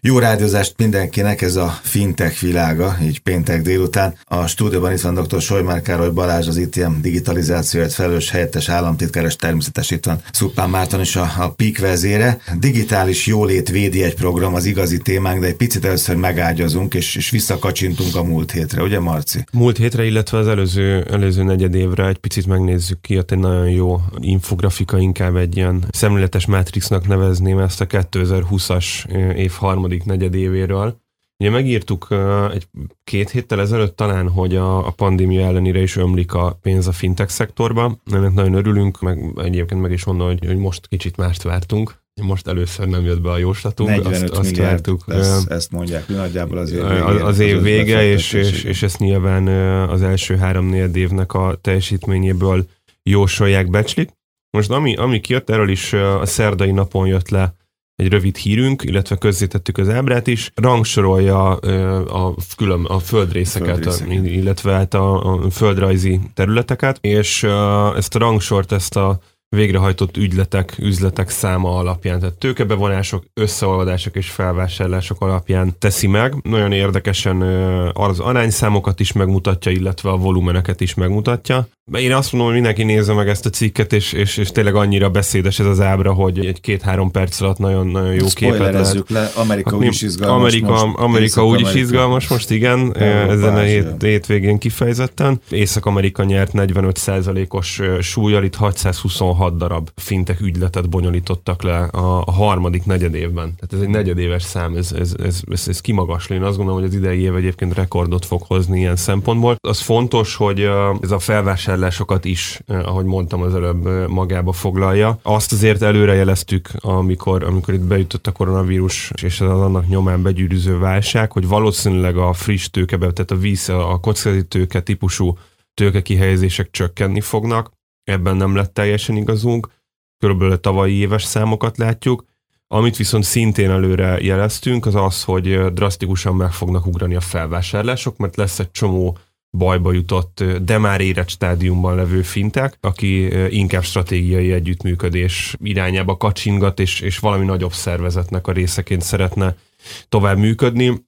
Jó rádiózást mindenkinek, ez a fintech világa, így péntek délután. A stúdióban itt van dr. Solymár Károly Balázs, az ITM digitalizációért felelős helyettes államtitkár, és természetesen itt van Szupán Márton is a, a PIK vezére. Digitális jólét védi egy program az igazi témánk, de egy picit először megágyazunk, és, és visszakacsintunk a múlt hétre, ugye Marci? Múlt hétre, illetve az előző, előző negyed évre egy picit megnézzük ki, ott egy nagyon jó infografika, inkább egy ilyen szemléletes mátrixnak nevezném ezt a 2020-as év harmadik harmadik negyedévéről. Ugye megírtuk egy két héttel ezelőtt talán, hogy a, a pandémia ellenére is ömlik a pénz a fintech szektorba. Ennek nagyon örülünk, meg egyébként meg is mondom, hogy, hogy most kicsit mást vártunk. Most először nem jött be a jóslatunk. 45 azt, azt vártuk. Ezt, ezt mondják nagyjából az év vége. Az, az év vége, és, és, és ezt nyilván az első három évnek a teljesítményéből jósolják, becslik. Most ami, ami kijött, erről is a szerdai napon jött le egy rövid hírünk, illetve közzétettük az ábrát is, rangsorolja a, külön, a földrészeket, földrészeket. A, illetve hát a, a földrajzi területeket, és ezt a rangsort, ezt a végrehajtott ügyletek, üzletek száma alapján, tehát tőkebevonások, összeolvadások és felvásárlások alapján teszi meg. Nagyon érdekesen az arányszámokat is megmutatja, illetve a volumeneket is megmutatja. Én azt mondom, hogy mindenki nézze meg ezt a cikket, és, és, és tényleg annyira beszédes ez az ábra, hogy egy két-három perc alatt nagyon, nagyon jó képet lehet. le, Amerika úgy is izgalmas Amerika, most. Amerika úgy is izgalmas most, igen, Európa, ezen a hét, hétvégén kifejezetten. Észak-Amerika nyert 45%-os súlyal, itt 626 darab fintek ügyletet bonyolítottak le a, harmadik negyedévben. Tehát ez egy negyedéves szám, ez, ez, ez, ez, ez kimagasló. Én azt gondolom, hogy az idei év egyébként rekordot fog hozni ilyen szempontból. Az fontos, hogy ez a felvásárlás vásárlásokat is, ahogy mondtam az előbb, magába foglalja. Azt azért előrejeleztük, amikor, amikor itt bejutott a koronavírus, és az annak nyomán begyűrűző válság, hogy valószínűleg a friss tőkebe, tehát a víz, a kockázati tőke típusú tőkekihelyezések csökkenni fognak. Ebben nem lett teljesen igazunk. Körülbelül a tavalyi éves számokat látjuk. Amit viszont szintén előre jeleztünk, az az, hogy drasztikusan meg fognak ugrani a felvásárlások, mert lesz egy csomó bajba jutott, de már érett stádiumban levő fintek, aki inkább stratégiai együttműködés irányába kacsingat, és, és valami nagyobb szervezetnek a részeként szeretne tovább működni.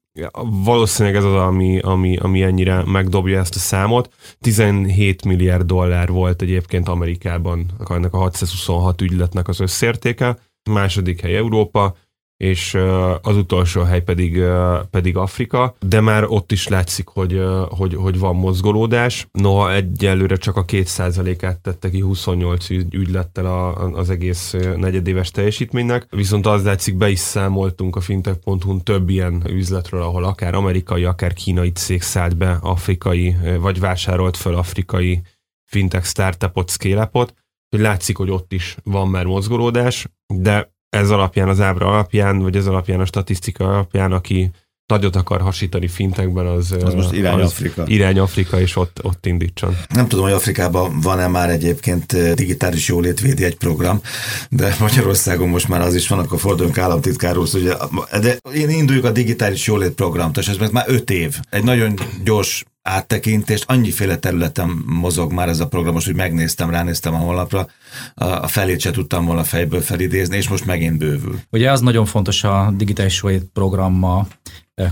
Valószínűleg ez az, ami, ami, ami ennyire megdobja ezt a számot. 17 milliárd dollár volt egyébként Amerikában ennek a 626 ügyletnek az összértéke. Második hely Európa, és az utolsó hely pedig, pedig Afrika, de már ott is látszik, hogy, hogy, hogy van mozgolódás. Noha egyelőre csak a 2%-át tette ki 28 ügylettel az egész negyedéves teljesítménynek, viszont az látszik, be is számoltunk a fintech.hu több ilyen üzletről, ahol akár amerikai, akár kínai cég szállt be afrikai, vagy vásárolt föl afrikai fintech startupot, scale-upot, hogy látszik, hogy ott is van már mozgolódás, de ez alapján, az ábra alapján, vagy ez alapján a statisztika alapján, aki nagyot akar hasítani fintekben, az, az most irány az Afrika. Irány Afrika, és ott, ott indítson. Nem tudom, hogy Afrikában van-e már egyébként digitális jólétvédi egy program, de Magyarországon most már az is van, akkor forduljunk államtitkárhoz, ugye, de én induljuk a digitális jólét programt, és ez már öt év. Egy nagyon gyors áttekintést, annyiféle területen mozog már ez a program, most, hogy megnéztem, ránéztem a honlapra, a felét se tudtam volna fejből felidézni, és most megint bővül. Ugye az nagyon fontos a digitális programmal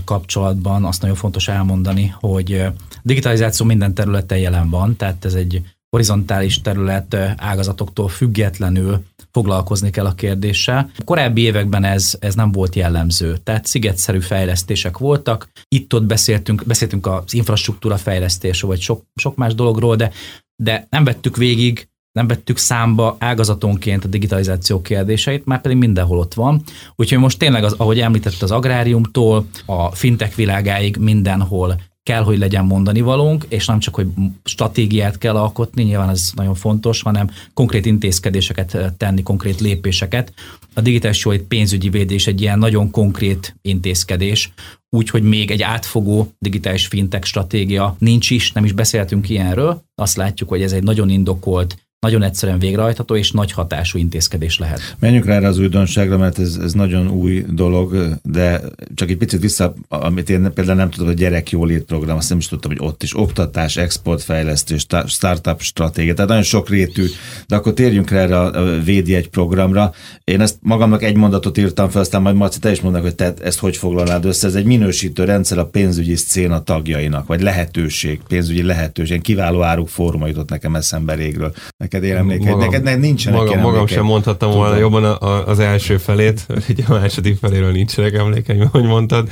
kapcsolatban, azt nagyon fontos elmondani, hogy digitalizáció minden területen jelen van, tehát ez egy horizontális terület ágazatoktól függetlenül foglalkozni kell a kérdéssel. A korábbi években ez, ez nem volt jellemző, tehát szigetszerű fejlesztések voltak. Itt-ott beszéltünk, beszéltünk az infrastruktúra fejlesztésről, vagy sok, sok más dologról, de, de nem vettük végig nem vettük számba ágazatonként a digitalizáció kérdéseit, már pedig mindenhol ott van. Úgyhogy most tényleg, az, ahogy említett az agráriumtól, a fintek világáig mindenhol kell, hogy legyen mondani valónk, és nem csak, hogy stratégiát kell alkotni, nyilván ez nagyon fontos, hanem konkrét intézkedéseket eh, tenni, konkrét lépéseket. A digitális egy pénzügyi védés egy ilyen nagyon konkrét intézkedés, úgyhogy még egy átfogó digitális fintech stratégia nincs is, nem is beszéltünk ilyenről. Azt látjuk, hogy ez egy nagyon indokolt nagyon egyszerűen végrehajtható és nagy hatású intézkedés lehet. Menjünk rá erre az újdonságra, mert ez, ez nagyon új dolog, de csak egy picit vissza, amit én például nem tudom, a gyerek jólét program, azt nem is tudtam, hogy ott is oktatás, exportfejlesztés, startup stratégia, tehát nagyon sok rétű, de akkor térjünk rá erre a védjegy programra. Én ezt magamnak egy mondatot írtam fel, aztán majd Marci, te is mondnak, hogy te ezt hogy foglalnád össze. Ez egy minősítő rendszer a pénzügyi széna tagjainak, vagy lehetőség, pénzügyi lehetőség. Kiváló áruk fóruma jutott nekem eszembe régről. Neked ilyen emlékeid? Magam, Neked nincsenek magam, magam sem mondhattam volna jobban a, a, az első felét, ugye a második feléről nincsenek emlékeim, hogy mondtad.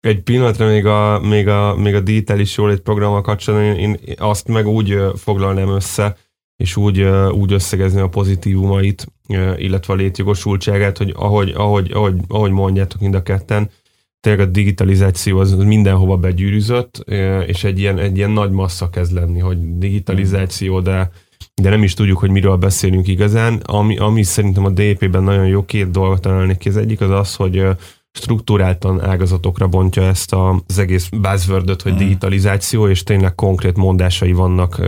Egy pillanatra még a, még a, még a digitális jólét programmal kapcsolatban én, én azt meg úgy foglalnám össze, és úgy, úgy összegezni a pozitívumait, illetve a létjogosultságát, hogy ahogy, ahogy, ahogy, ahogy mondjátok mind a ketten, tényleg a digitalizáció az mindenhova begyűrűzött, és egy ilyen, egy ilyen nagy massza kezd lenni, hogy digitalizáció, de, de nem is tudjuk, hogy miről beszélünk igazán. Ami, ami szerintem a DP-ben nagyon jó két dolgot találni ki. Az egyik az az, hogy struktúráltan ágazatokra bontja ezt az egész buzzword hogy mm. digitalizáció, és tényleg konkrét mondásai vannak,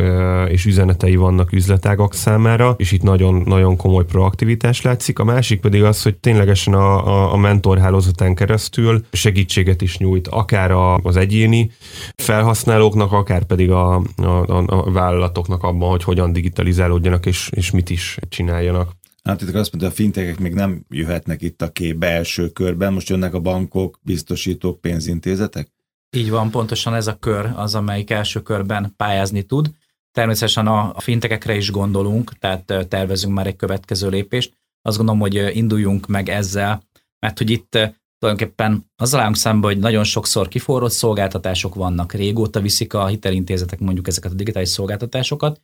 és üzenetei vannak üzletágak számára, és itt nagyon, nagyon komoly proaktivitás látszik. A másik pedig az, hogy ténylegesen a, a, a mentorhálózatán keresztül segítséget is nyújt, akár az egyéni felhasználóknak, akár pedig a, a, a vállalatoknak abban, hogy hogyan digitalizálódjanak, és, és mit is csináljanak. Itt azt mondta, a fintekek még nem jöhetnek itt a képbe első körben, most jönnek a bankok, biztosítók, pénzintézetek? Így van, pontosan ez a kör az, amelyik első körben pályázni tud. Természetesen a fintekekre is gondolunk, tehát tervezünk már egy következő lépést. Azt gondolom, hogy induljunk meg ezzel, mert hogy itt tulajdonképpen az állunk szembe, hogy nagyon sokszor kiforrott szolgáltatások vannak, régóta viszik a hitelintézetek mondjuk ezeket a digitális szolgáltatásokat,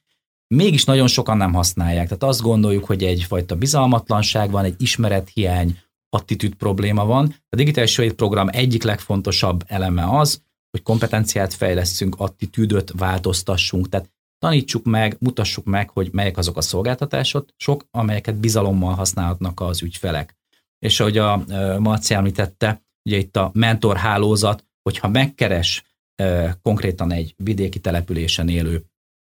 mégis nagyon sokan nem használják. Tehát azt gondoljuk, hogy egyfajta bizalmatlanság van, egy ismerethiány, attitűd probléma van. A digitális jólét program egyik legfontosabb eleme az, hogy kompetenciát fejleszünk, attitűdöt változtassunk. Tehát tanítsuk meg, mutassuk meg, hogy melyek azok a szolgáltatások, sok, amelyeket bizalommal használhatnak az ügyfelek. És ahogy a Marci említette, ugye itt a mentorhálózat, hogyha megkeres konkrétan egy vidéki településen élő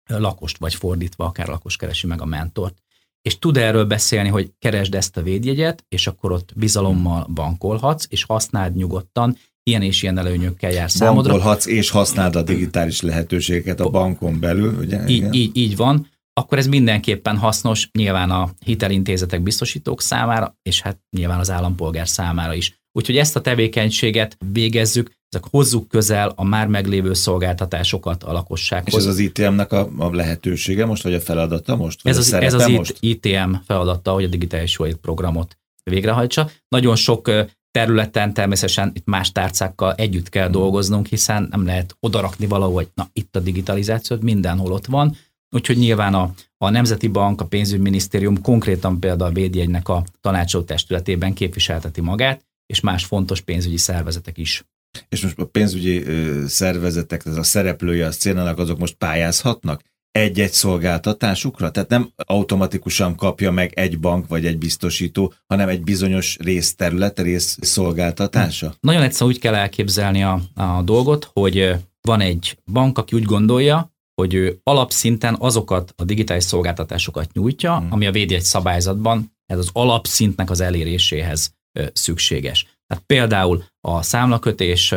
lakost, vagy fordítva, akár lakos keresi meg a mentort. És tud erről beszélni, hogy keresd ezt a védjegyet, és akkor ott bizalommal bankolhatsz, és használd nyugodtan, ilyen és ilyen előnyökkel jár számodra. Bankolhatsz és használd a digitális lehetőségeket a bankon belül, ugye? Így, így, így van. Akkor ez mindenképpen hasznos nyilván a hitelintézetek biztosítók számára, és hát nyilván az állampolgár számára is. Úgyhogy ezt a tevékenységet végezzük, ezek hozzuk közel a már meglévő szolgáltatásokat a lakossághoz. És ez az ITM-nek a, a lehetősége most, vagy a feladata most? Vagy ez az, ez az most? ITM feladata, hogy a digitális jólét programot végrehajtsa. Nagyon sok területen természetesen itt más tárcákkal együtt kell dolgoznunk, hiszen nem lehet odarakni valahol, hogy na itt a digitalizáció, mindenhol ott van. Úgyhogy nyilván a, a Nemzeti Bank, a Pénzügyminisztérium konkrétan például a védjegynek a tanácsoló testületében képviselteti magát, és más fontos pénzügyi szervezetek is. És most a pénzügyi szervezetek, ez a szereplője a szénának, azok most pályázhatnak egy-egy szolgáltatásukra? Tehát nem automatikusan kapja meg egy bank vagy egy biztosító, hanem egy bizonyos részterület, rész szolgáltatása? Nagyon egyszerűen úgy kell elképzelni a, a dolgot, hogy van egy bank, aki úgy gondolja, hogy ő alapszinten azokat a digitális szolgáltatásokat nyújtja, hmm. ami a védjegy szabályzatban ez az alapszintnek az eléréséhez szükséges. Tehát például a számlakötés,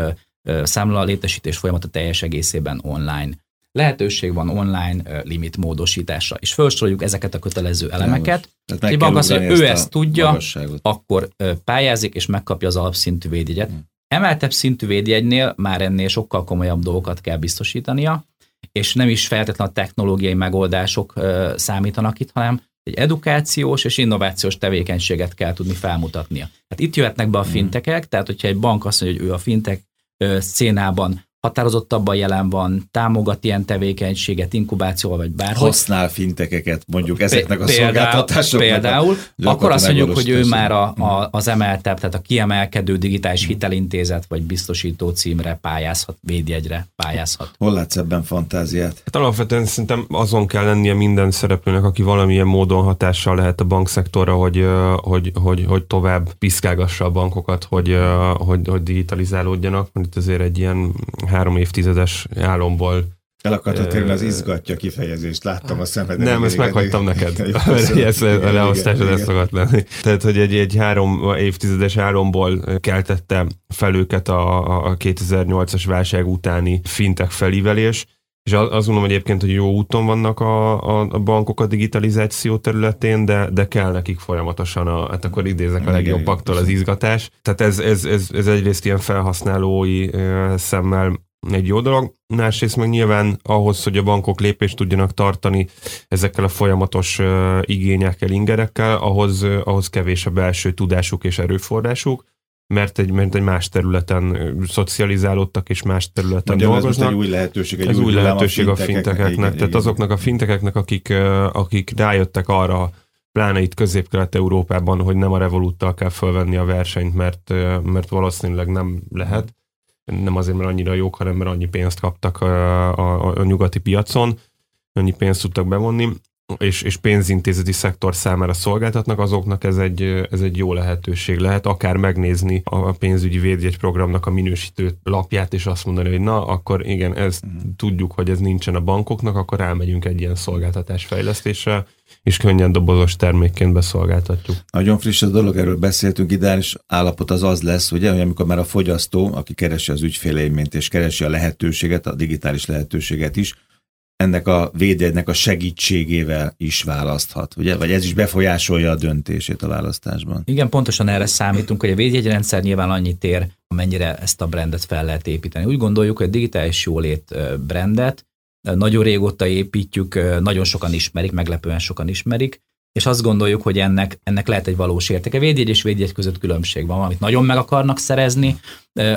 számla létesítés folyamata teljes egészében online. Lehetőség van online limit módosításra, és felsoroljuk ezeket a kötelező elemeket. Meg az, hogy ő ezt tudja, magasságot. akkor pályázik, és megkapja az alapszintű védjegyet. Hmm. Emeltebb szintű védjegynél már ennél sokkal komolyabb dolgokat kell biztosítania, és nem is feltétlenül a technológiai megoldások számítanak itt, hanem egy edukációs és innovációs tevékenységet kell tudni felmutatnia. Tehát itt jöhetnek be a hmm. fintekek, tehát hogyha egy bank azt mondja, hogy ő a fintek szénában határozottabban jelen van, támogat ilyen tevékenységet, inkubációval vagy bárhogy. Használ fintekeket mondjuk ezeknek a például, szolgáltatásoknak. Például, akkor azt mondjuk, hogy ő már a, a, az emeltebb, tehát a kiemelkedő digitális hitelintézet vagy biztosító címre pályázhat, védjegyre pályázhat. Hol látsz ebben fantáziát? Hát alapvetően szerintem azon kell lennie minden szereplőnek, aki valamilyen módon hatással lehet a bankszektorra, hogy, hogy, hogy, hogy tovább piszkálgassa a bankokat, hogy, hogy, hogy digitalizálódjanak, mert itt azért egy ilyen három évtizedes álomból El akartad térni az izgatja kifejezést, láttam a szemed. Nem, ezt meghagytam neked. Ez a leosztásod ez szokott lenni. Tehát, hogy egy, egy három évtizedes álomból keltette fel őket a, a 2008-as válság utáni fintek felívelés, és azt gondolom egyébként, hogy jó úton vannak a, a, a bankok a digitalizáció területén, de, de kell nekik folyamatosan, a, hát akkor idézek a legjobb paktól az izgatás. Tehát ez, ez, ez, ez egyrészt ilyen felhasználói szemmel egy jó dolog, másrészt meg nyilván ahhoz, hogy a bankok lépést tudjanak tartani ezekkel a folyamatos uh, igényekkel, ingerekkel, ahhoz, uh, ahhoz kevés a belső tudásuk és erőforrásuk, mert egy, mert egy más területen szocializálódtak, és más területen Magyar dolgoznak. Ez egy új lehetőség, egy ez új, új lehetőség a fintekeknek. Igen, tehát igen. azoknak a fintekeknek, akik, akik rájöttek arra, pláne itt közép-kelet-európában, hogy nem a Revoluttal kell fölvenni a versenyt, mert, mert valószínűleg nem lehet, nem azért, mert annyira jók, hanem mert annyi pénzt kaptak a, a, a nyugati piacon, annyi pénzt tudtak bevonni, és, és pénzintézeti szektor számára szolgáltatnak, azoknak ez egy, ez egy jó lehetőség lehet, akár megnézni a pénzügyi védjegy programnak a minősítő lapját, és azt mondani, hogy na, akkor igen, ez mm. tudjuk, hogy ez nincsen a bankoknak, akkor elmegyünk egy ilyen szolgáltatás fejlesztésre, és könnyen dobozos termékként beszolgáltatjuk. Nagyon friss a dolog, erről beszéltünk, ideális állapot az az lesz, ugye, hogy amikor már a fogyasztó, aki keresi az ügyfélélményt és keresi a lehetőséget, a digitális lehetőséget is, ennek a védjegynek a segítségével is választhat, ugye? Vagy ez is befolyásolja a döntését a választásban? Igen, pontosan erre számítunk, hogy a védjegyrendszer nyilván annyit ér, amennyire ezt a brandet fel lehet építeni. Úgy gondoljuk, hogy a digitális jólét brandet nagyon régóta építjük, nagyon sokan ismerik, meglepően sokan ismerik, és azt gondoljuk, hogy ennek, ennek lehet egy valós értéke. Védjegy és védjegy között különbség van, amit nagyon meg akarnak szerezni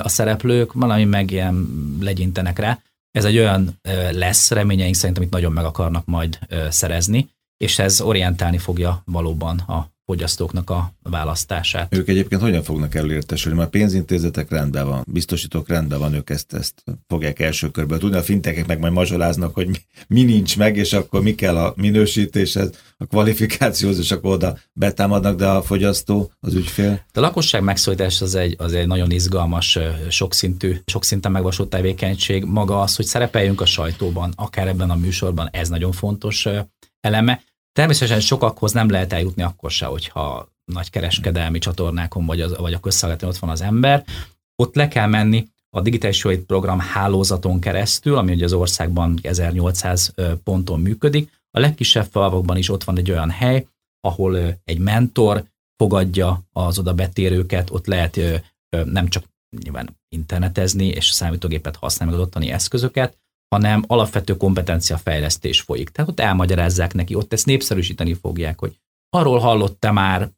a szereplők, valami meg ilyen legyintenek rá. Ez egy olyan lesz, reményeink szerint, amit nagyon meg akarnak majd szerezni, és ez orientálni fogja valóban a fogyasztóknak a választását. Ők egyébként hogyan fognak előértesülni? Már pénzintézetek rendben van, biztosítók rendben van, ők ezt, ezt fogják első körben tudni. A fintekek meg majd mazsoláznak, hogy mi, mi nincs meg, és akkor mi kell a minősítéshez, a kvalifikációhoz, és akkor oda betámadnak, de a fogyasztó, az ügyfél. A lakosság megszólítás az egy, az egy nagyon izgalmas, sokszintű, sokszinten megvasott tevékenység. Maga az, hogy szerepeljünk a sajtóban, akár ebben a műsorban, ez nagyon fontos eleme Természetesen sokakhoz nem lehet eljutni akkor se, hogyha nagy kereskedelmi csatornákon vagy, az, vagy a közszállítón ott van az ember. Ott le kell menni a digitális jóit program hálózaton keresztül, ami ugye az országban 1800 ponton működik. A legkisebb falvakban is ott van egy olyan hely, ahol egy mentor fogadja az oda betérőket, ott lehet nem csak nyilván internetezni és számítógépet használni, az ottani eszközöket, hanem alapvető kompetencia fejlesztés folyik. Tehát ott elmagyarázzák neki, ott ezt népszerűsíteni fogják, hogy arról hallotta már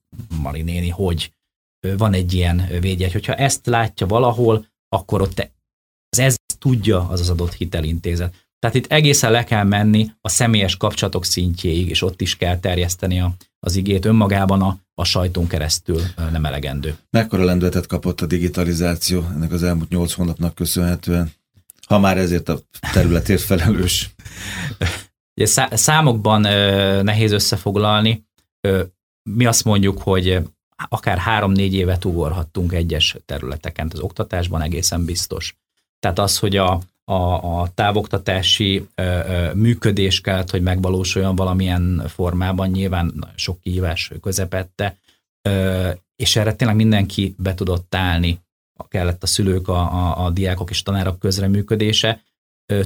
Mari néni, hogy van egy ilyen védjegy, hogyha ezt látja valahol, akkor ott az ez tudja az az adott hitelintézet. Tehát itt egészen le kell menni a személyes kapcsolatok szintjéig, és ott is kell terjeszteni a, az igét önmagában a, a sajtón keresztül nem elegendő. Mekkora lendületet kapott a digitalizáció ennek az elmúlt nyolc hónapnak köszönhetően? Ha már ezért a területért felelős. Ugye számokban nehéz összefoglalni. Mi azt mondjuk, hogy akár három-négy évet ugorhattunk egyes területeken, az oktatásban egészen biztos. Tehát az, hogy a, a, a távoktatási ö, ö, működés kellett, hogy megvalósuljon valamilyen formában, nyilván sok kihívás közepette, ö, és erre tényleg mindenki be tudott állni kellett a szülők, a, a, a diákok és tanárok közreműködése,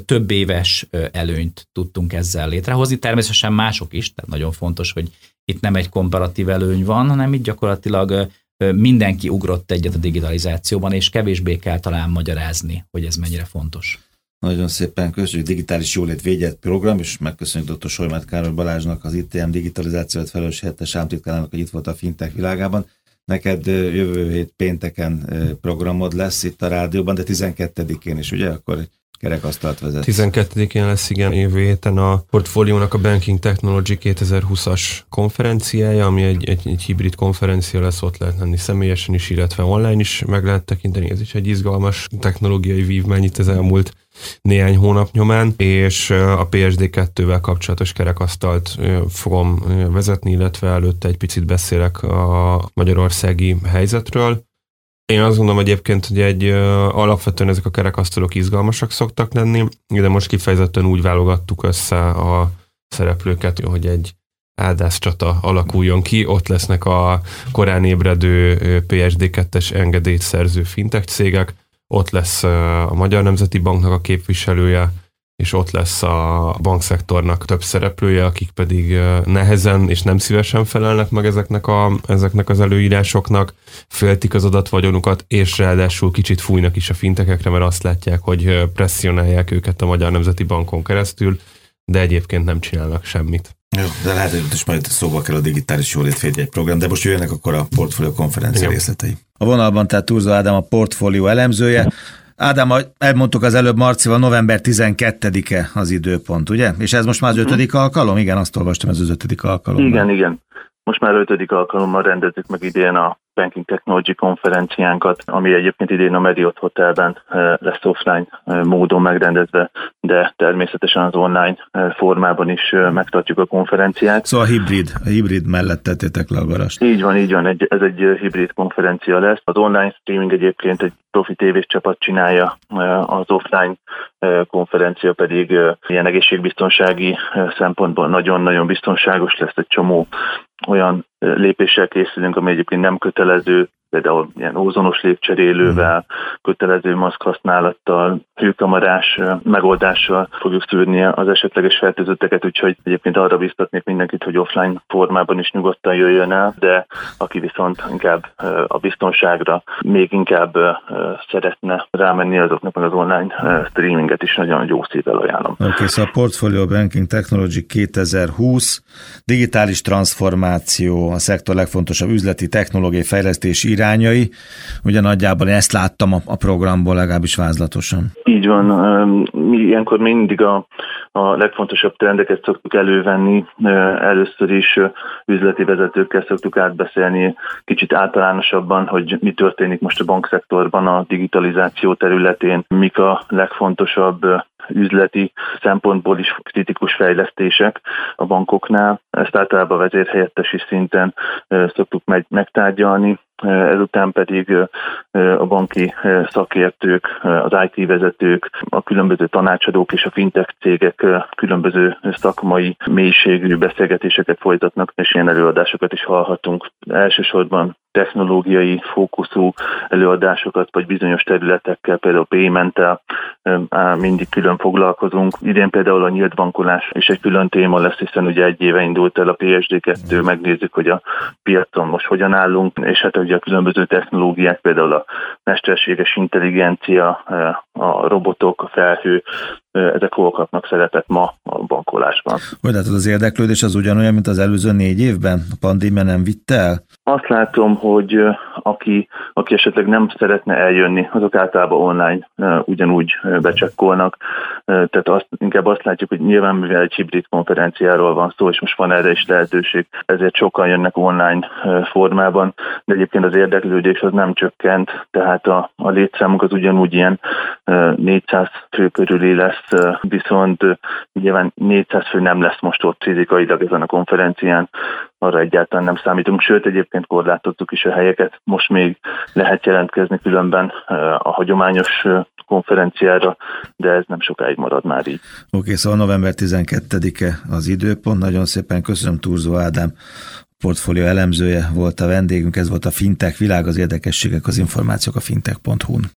több éves előnyt tudtunk ezzel létrehozni. Természetesen mások is, tehát nagyon fontos, hogy itt nem egy komparatív előny van, hanem itt gyakorlatilag mindenki ugrott egyet a digitalizációban, és kevésbé kell talán magyarázni, hogy ez mennyire fontos. Nagyon szépen köszönjük Digitális Jólét Védjet program, és megköszönjük dr. Solymát Károly Balázsnak, az ITM digitalizációt felelős helyettes államtitkárának, hogy itt volt a fintech világában. Neked jövő hét pénteken programod lesz itt a rádióban, de 12-én is, ugye? Akkor kerekasztalt vezet. 12-én lesz igen jövő héten a portfóliónak a Banking Technology 2020-as konferenciája, ami egy, egy, egy hibrid konferencia lesz, ott lehet lenni személyesen is, illetve online is meg lehet tekinteni. Ez is egy izgalmas technológiai vívmány itt az elmúlt néhány hónap nyomán, és a PSD2-vel kapcsolatos kerekasztalt fogom vezetni, illetve előtte egy picit beszélek a magyarországi helyzetről, Én azt gondolom egyébként, hogy egy alapvetően ezek a kerekasztalok izgalmasak szoktak lenni, de most kifejezetten úgy válogattuk össze a szereplőket, hogy egy áldász csata alakuljon ki, ott lesznek a korán ébredő PSD2-es engedélyt szerző fintech cégek, ott lesz a Magyar Nemzeti Banknak a képviselője, és ott lesz a bankszektornak több szereplője, akik pedig nehezen és nem szívesen felelnek meg ezeknek, a, ezeknek az előírásoknak, féltik az adatvagyonukat, és ráadásul kicsit fújnak is a fintekekre, mert azt látják, hogy presszionálják őket a Magyar Nemzeti Bankon keresztül, de egyébként nem csinálnak semmit. Jó, de lehet, hogy is majd szóba kell a digitális jólétvédjegy program, de most jöjjenek akkor a portfólió konferencia Jó. részletei. A vonalban tehát Turzó Ádám a portfólió elemzője. Ádám, elmondtuk az előbb Marcival, november 12-e az időpont, ugye? És ez most már az ötödik alkalom? Igen, azt olvastam, ez az ötödik alkalom. Igen, igen. Most már ötödik alkalommal rendezik meg idén a Banking Technology konferenciánkat, ami egyébként idén a Marriott Hotelben eh, lesz offline eh, módon megrendezve, de természetesen az online eh, formában is megtartjuk a konferenciát. Szóval hibrid, a hibrid mellett tettétek le a garast. Így van, így van, egy, ez egy hibrid konferencia lesz. Az online streaming egyébként egy profi tévés csapat csinálja, az offline konferencia pedig ilyen egészségbiztonsági szempontból nagyon-nagyon biztonságos lesz, egy csomó olyan lépéssel készülünk, ami egyébként nem kötelező, például ilyen ózonos lépcserélővel, kötelező maszk használattal, hőkamarás megoldással fogjuk szűrni az esetleges fertőzötteket, úgyhogy egyébként arra biztatnék mindenkit, hogy offline formában is nyugodtan jöjjön el, de aki viszont inkább a biztonságra még inkább szeretne rámenni, azoknak az online streaminget is nagyon jó szívvel ajánlom. Oké, okay, szóval Portfolio Banking Technology 2020, digitális transformáció, a szektor legfontosabb üzleti technológiai fejlesztési irányai. Ugye nagyjából én ezt láttam a, a programból, legalábbis vázlatosan. Így van. Mi ilyenkor mindig a, a legfontosabb trendeket szoktuk elővenni. Először is üzleti vezetőkkel szoktuk átbeszélni kicsit általánosabban, hogy mi történik most a bankszektorban a digitalizáció területén, mik a legfontosabb üzleti szempontból is kritikus fejlesztések a bankoknál. Ezt általában vezérhelyettesi szinten szoktuk meg, megtárgyalni, ezután pedig a banki szakértők, az IT vezetők, a különböző tanácsadók és a fintech cégek különböző szakmai mélységű beszélgetéseket folytatnak, és ilyen előadásokat is hallhatunk. Elsősorban technológiai fókuszú előadásokat, vagy bizonyos területekkel, például payment mindig külön foglalkozunk. Idén például a nyílt bankolás is egy külön téma lesz, hiszen ugye egy éve indult el a PSD2, megnézzük, hogy a piacon most hogyan állunk, és hát ugye a különböző technológiák, például a mesterséges intelligencia, a robotok, a felhő, ezek hol kapnak szerepet ma a bankolásban. Hogy látod, az érdeklődés az ugyanolyan, mint az előző négy évben? A pandémia nem vitte el? Azt látom, hogy aki, aki esetleg nem szeretne eljönni, azok általában online ugyanúgy becsekkolnak. Tehát azt, inkább azt látjuk, hogy nyilván mivel egy hibrid konferenciáról van szó, és most van erre is lehetőség, ezért sokan jönnek online formában, de egyébként az érdeklődés az nem csökkent, tehát a, a létszámunk az ugyanúgy ilyen 400 fő körüli lesz, viszont nyilván 400 fő nem lesz most ott fizikailag ezen a konferencián, arra egyáltalán nem számítunk, sőt egyébként korlátoztuk is a helyeket, most még lehet jelentkezni különben a hagyományos konferenciára, de ez nem sokáig marad már így. Oké, okay, szóval november 12-e az időpont. Nagyon szépen köszönöm Turzó Ádám, portfólió elemzője volt a vendégünk, ez volt a Fintech világ, az érdekességek, az információk a fintech.hu-n.